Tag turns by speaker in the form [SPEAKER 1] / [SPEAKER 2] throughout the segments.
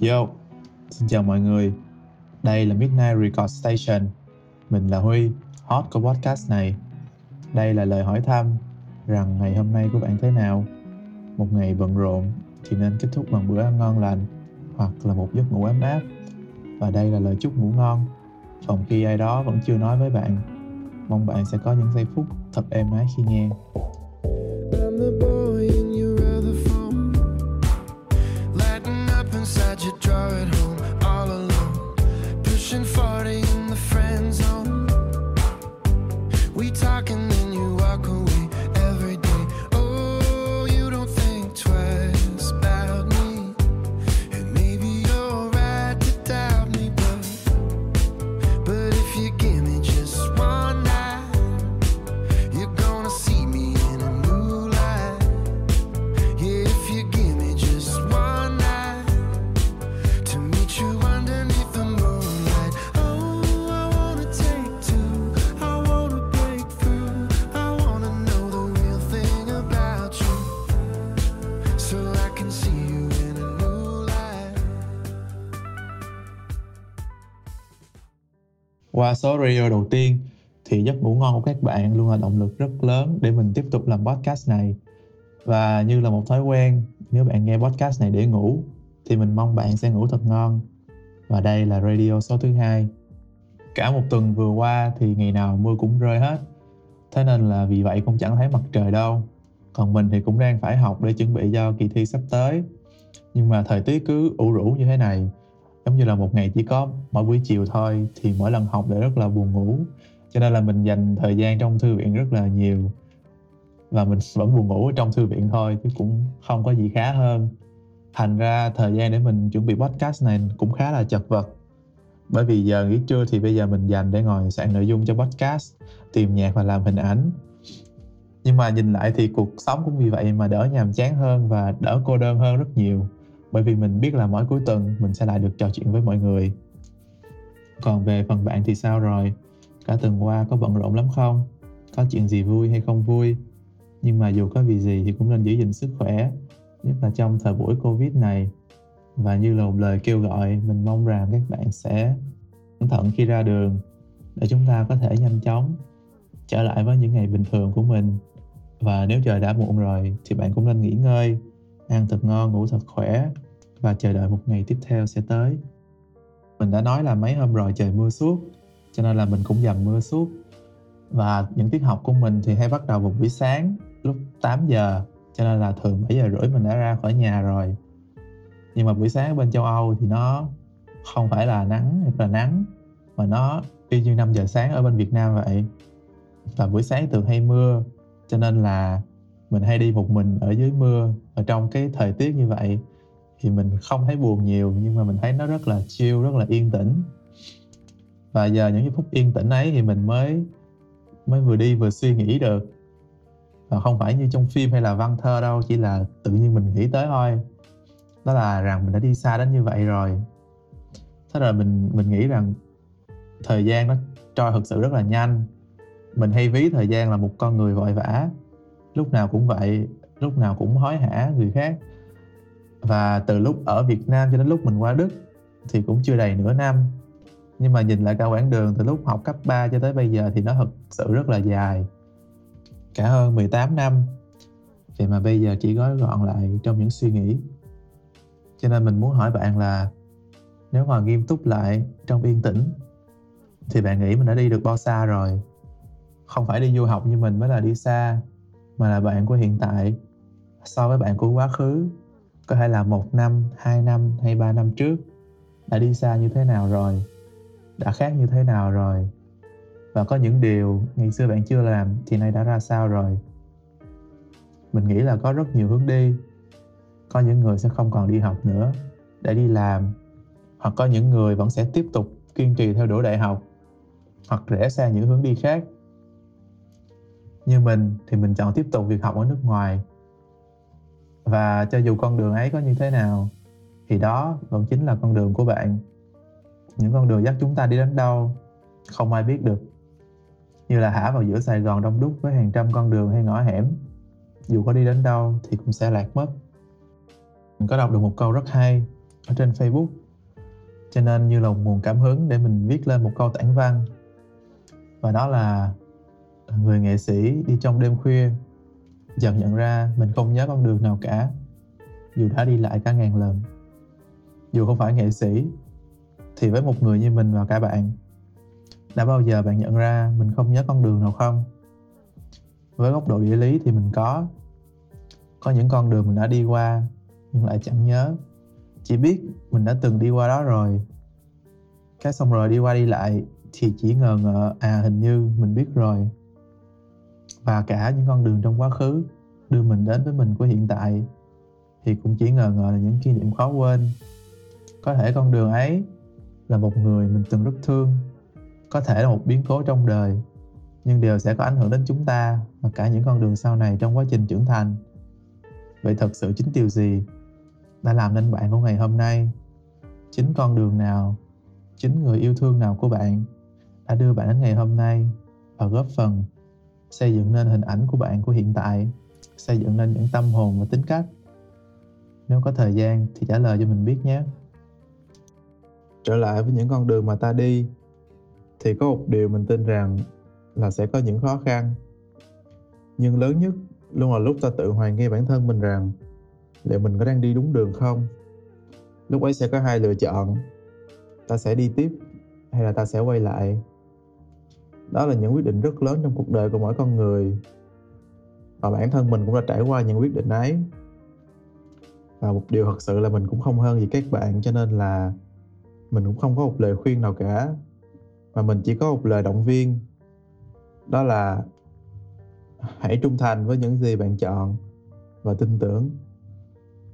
[SPEAKER 1] Yo, xin chào mọi người. Đây là Midnight Record Station. Mình là Huy, host của podcast này. Đây là lời hỏi thăm rằng ngày hôm nay của bạn thế nào? Một ngày bận rộn thì nên kết thúc bằng bữa ăn ngon lành hoặc là một giấc ngủ ấm áp. Và đây là lời chúc ngủ ngon. Phòng khi ai đó vẫn chưa nói với bạn. Mong bạn sẽ có những giây phút thật êm ái khi nghe. I'm the All alone. Pushing 40 in the friend zone. We talking Qua số radio đầu tiên thì giấc ngủ ngon của các bạn luôn là động lực rất lớn để mình tiếp tục làm podcast này. Và như là một thói quen, nếu bạn nghe podcast này để ngủ thì mình mong bạn sẽ ngủ thật ngon. Và đây là radio số thứ hai. Cả một tuần vừa qua thì ngày nào mưa cũng rơi hết. Thế nên là vì vậy cũng chẳng thấy mặt trời đâu. Còn mình thì cũng đang phải học để chuẩn bị cho kỳ thi sắp tới. Nhưng mà thời tiết cứ ủ rũ như thế này, giống như là một ngày chỉ có mỗi buổi chiều thôi, thì mỗi lần học lại rất là buồn ngủ. Cho nên là mình dành thời gian trong thư viện rất là nhiều. Và mình vẫn buồn ngủ ở trong thư viện thôi, chứ cũng không có gì khá hơn. Thành ra thời gian để mình chuẩn bị podcast này cũng khá là chật vật. Bởi vì giờ nghỉ trưa thì bây giờ mình dành để ngồi soạn nội dung cho podcast, tìm nhạc và làm hình ảnh. Nhưng mà nhìn lại thì cuộc sống cũng vì vậy mà đỡ nhàm chán hơn và đỡ cô đơn hơn rất nhiều bởi vì mình biết là mỗi cuối tuần mình sẽ lại được trò chuyện với mọi người. Còn về phần bạn thì sao rồi? Cả tuần qua có bận rộn lắm không? Có chuyện gì vui hay không vui? Nhưng mà dù có vì gì thì cũng nên giữ gìn sức khỏe, nhất là trong thời buổi covid này. Và như là một lời kêu gọi, mình mong rằng các bạn sẽ cẩn thận khi ra đường, để chúng ta có thể nhanh chóng trở lại với những ngày bình thường của mình. Và nếu trời đã muộn rồi thì bạn cũng nên nghỉ ngơi ăn thật ngon, ngủ thật khỏe và chờ đợi một ngày tiếp theo sẽ tới. Mình đã nói là mấy hôm rồi trời mưa suốt, cho nên là mình cũng dầm mưa suốt. Và những tiết học của mình thì hay bắt đầu vào buổi sáng, lúc 8 giờ, cho nên là thường 7 giờ rưỡi mình đã ra khỏi nhà rồi. Nhưng mà buổi sáng bên châu Âu thì nó không phải là nắng hay là nắng, mà nó y như 5 giờ sáng ở bên Việt Nam vậy. Và buổi sáng thường hay mưa, cho nên là mình hay đi một mình ở dưới mưa, ở trong cái thời tiết như vậy, thì mình không thấy buồn nhiều, nhưng mà mình thấy nó rất là chill, rất là yên tĩnh. Và giờ những cái phút yên tĩnh ấy thì mình mới mới vừa đi vừa suy nghĩ được. Và không phải như trong phim hay là văn thơ đâu, chỉ là tự nhiên mình nghĩ tới thôi. Đó là rằng mình đã đi xa đến như vậy rồi. Thế rồi mình mình nghĩ rằng thời gian nó trôi thực sự rất là nhanh. Mình hay ví thời gian là một con người vội vã lúc nào cũng vậy, lúc nào cũng hối hả người khác. Và từ lúc ở Việt Nam cho đến lúc mình qua Đức thì cũng chưa đầy nửa năm. Nhưng mà nhìn lại cả quãng đường từ lúc học cấp 3 cho tới bây giờ thì nó thực sự rất là dài. Cả hơn 18 năm. Thì mà bây giờ chỉ gói gọn lại trong những suy nghĩ. Cho nên mình muốn hỏi bạn là, nếu mà nghiêm túc lại trong yên tĩnh, thì bạn nghĩ mình đã đi được bao xa rồi? Không phải đi du học như mình mới là đi xa mà là bạn của hiện tại so với bạn của quá khứ, có thể là một năm, hai năm hay ba năm trước, đã đi xa như thế nào rồi, đã khác như thế nào rồi. Và có những điều ngày xưa bạn chưa làm thì nay đã ra sao rồi. Mình nghĩ là có rất nhiều hướng đi. Có những người sẽ không còn đi học nữa để đi làm, hoặc có những người vẫn sẽ tiếp tục kiên trì theo đuổi đại học, hoặc rẽ sang những hướng đi khác như mình thì mình chọn tiếp tục việc học ở nước ngoài. Và cho dù con đường ấy có như thế nào, thì đó vẫn chính là con đường của bạn. Những con đường dắt chúng ta đi đến đâu, không ai biết được. Như là hả vào giữa sài gòn đông đúc với hàng trăm con đường hay ngõ hẻm, dù có đi đến đâu thì cũng sẽ lạc mất. Mình có đọc được một câu rất hay ở trên Facebook, cho nên như là một nguồn cảm hứng để mình viết lên một câu tản văn. Và đó là người nghệ sĩ đi trong đêm khuya, dần nhận ra mình không nhớ con đường nào cả. Dù đã đi lại cả ngàn lần, dù không phải nghệ sĩ, thì với một người như mình và cả bạn, đã bao giờ bạn nhận ra mình không nhớ con đường nào không? Với góc độ địa lý thì mình có. Có những con đường mình đã đi qua, nhưng lại chẳng nhớ. Chỉ biết mình đã từng đi qua đó rồi. Cái xong rồi đi qua đi lại thì chỉ ngờ ngợ à hình như mình biết rồi và cả những con đường trong quá khứ đưa mình đến với mình của hiện tại, thì cũng chỉ ngờ ngờ là những kỷ niệm khó quên. Có thể con đường ấy là một người mình từng rất thương, có thể là một biến cố trong đời, nhưng đều sẽ có ảnh hưởng đến chúng ta và cả những con đường sau này trong quá trình trưởng thành. Vậy thật sự chính điều gì đã làm nên bạn của ngày hôm nay? Chính con đường nào, chính người yêu thương nào của bạn đã đưa bạn đến ngày hôm nay và góp phần xây dựng nên hình ảnh của bạn của hiện tại, xây dựng nên những tâm hồn và tính cách. Nếu có thời gian thì trả lời cho mình biết nhé. Trở lại với những con đường mà ta đi, thì có một điều mình tin rằng là sẽ có những khó khăn. Nhưng lớn nhất luôn là lúc ta tự hoài nghi bản thân mình rằng liệu mình có đang đi đúng đường không? Lúc ấy sẽ có hai lựa chọn, ta sẽ đi tiếp hay là ta sẽ quay lại đó là những quyết định rất lớn trong cuộc đời của mỗi con người. Và bản thân mình cũng đã trải qua những quyết định ấy. Và một điều thật sự là mình cũng không hơn gì các bạn, cho nên là mình cũng không có một lời khuyên nào cả. Mà mình chỉ có một lời động viên. Đó là hãy trung thành với những gì bạn chọn và tin tưởng.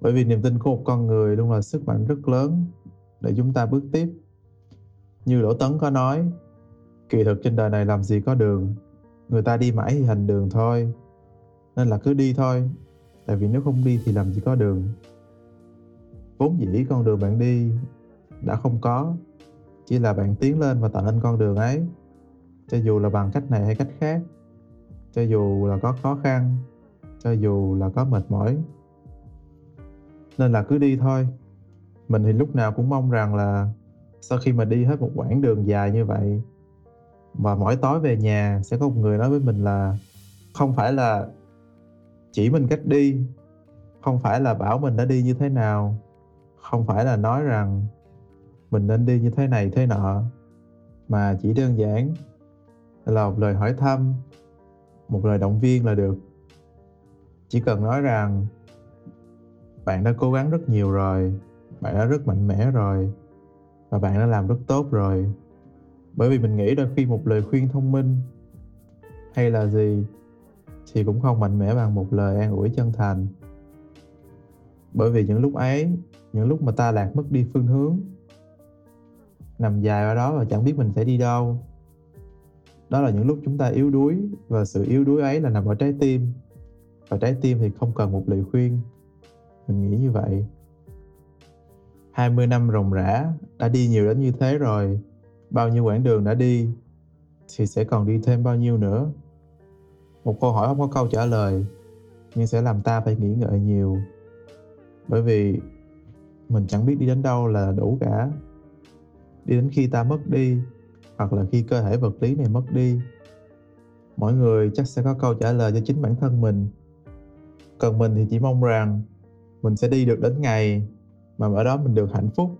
[SPEAKER 1] Bởi vì niềm tin của một con người luôn là sức mạnh rất lớn để chúng ta bước tiếp. Như đỗ tấn có nói kỳ thực trên đời này làm gì có đường. Người ta đi mãi thì hành đường thôi. Nên là cứ đi thôi. Tại vì nếu không đi thì làm gì có đường. Vốn dĩ con đường bạn đi đã không có. Chỉ là bạn tiến lên và tạo nên con đường ấy. Cho dù là bằng cách này hay cách khác. Cho dù là có khó khăn. Cho dù là có mệt mỏi. Nên là cứ đi thôi. Mình thì lúc nào cũng mong rằng là sau khi mà đi hết một quãng đường dài như vậy và mỗi tối về nhà sẽ có một người nói với mình là không phải là chỉ mình cách đi, không phải là bảo mình đã đi như thế nào, không phải là nói rằng mình nên đi như thế này, thế nọ, mà chỉ đơn giản là một lời hỏi thăm, một lời động viên là được. Chỉ cần nói rằng bạn đã cố gắng rất nhiều rồi, bạn đã rất mạnh mẽ rồi, và bạn đã làm rất tốt rồi bởi vì mình nghĩ đôi khi một lời khuyên thông minh hay là gì thì cũng không mạnh mẽ bằng một lời an ủi chân thành. Bởi vì những lúc ấy, những lúc mà ta lạc mất đi phương hướng, nằm dài ở đó và chẳng biết mình sẽ đi đâu, đó là những lúc chúng ta yếu đuối và sự yếu đuối ấy là nằm ở trái tim. Và trái tim thì không cần một lời khuyên. Mình nghĩ như vậy. 20 năm ròng rã, đã đi nhiều đến như thế rồi bao nhiêu quãng đường đã đi thì sẽ còn đi thêm bao nhiêu nữa? Một câu hỏi không có câu trả lời, nhưng sẽ làm ta phải nghĩ ngợi nhiều. Bởi vì mình chẳng biết đi đến đâu là đủ cả. Đi đến khi ta mất đi, hoặc là khi cơ thể vật lý này mất đi, mỗi người chắc sẽ có câu trả lời cho chính bản thân mình. Còn mình thì chỉ mong rằng mình sẽ đi được đến ngày mà ở đó mình được hạnh phúc.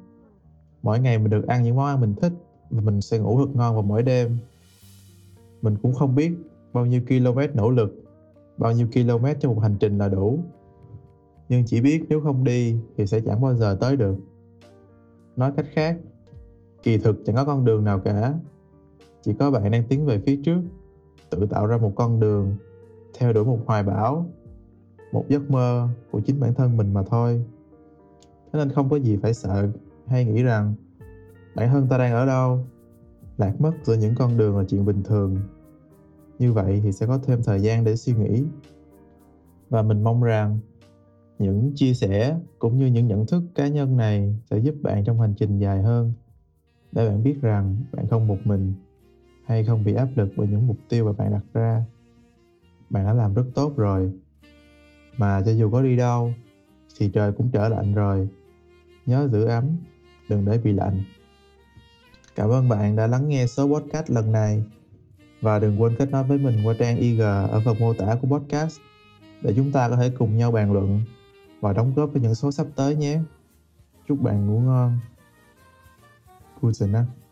[SPEAKER 1] Mỗi ngày mình được ăn những món ăn mình thích và mình sẽ ngủ thật ngon vào mỗi đêm. Mình cũng không biết bao nhiêu km nỗ lực, bao nhiêu km cho một hành trình là đủ. Nhưng chỉ biết nếu không đi thì sẽ chẳng bao giờ tới được. Nói cách khác, kỳ thực chẳng có con đường nào cả. Chỉ có bạn đang tiến về phía trước, tự tạo ra một con đường, theo đuổi một hoài bão, một giấc mơ của chính bản thân mình mà thôi. Thế nên không có gì phải sợ hay nghĩ rằng bản thân ta đang ở đâu? Lạc mất giữa những con đường là chuyện bình thường. Như vậy thì sẽ có thêm thời gian để suy nghĩ. Và mình mong rằng những chia sẻ cũng như những nhận thức cá nhân này sẽ giúp bạn trong hành trình dài hơn. Để bạn biết rằng bạn không một mình hay không bị áp lực bởi những mục tiêu mà bạn đặt ra. Bạn đã làm rất tốt rồi. Mà cho dù có đi đâu thì trời cũng trở lạnh rồi. Nhớ giữ ấm, đừng để bị lạnh. Cảm ơn bạn đã lắng nghe số podcast lần này và đừng quên kết nối với mình qua trang IG ở phần mô tả của podcast để chúng ta có thể cùng nhau bàn luận và đóng góp với những số sắp tới nhé. Chúc bạn ngủ ngon. Good night.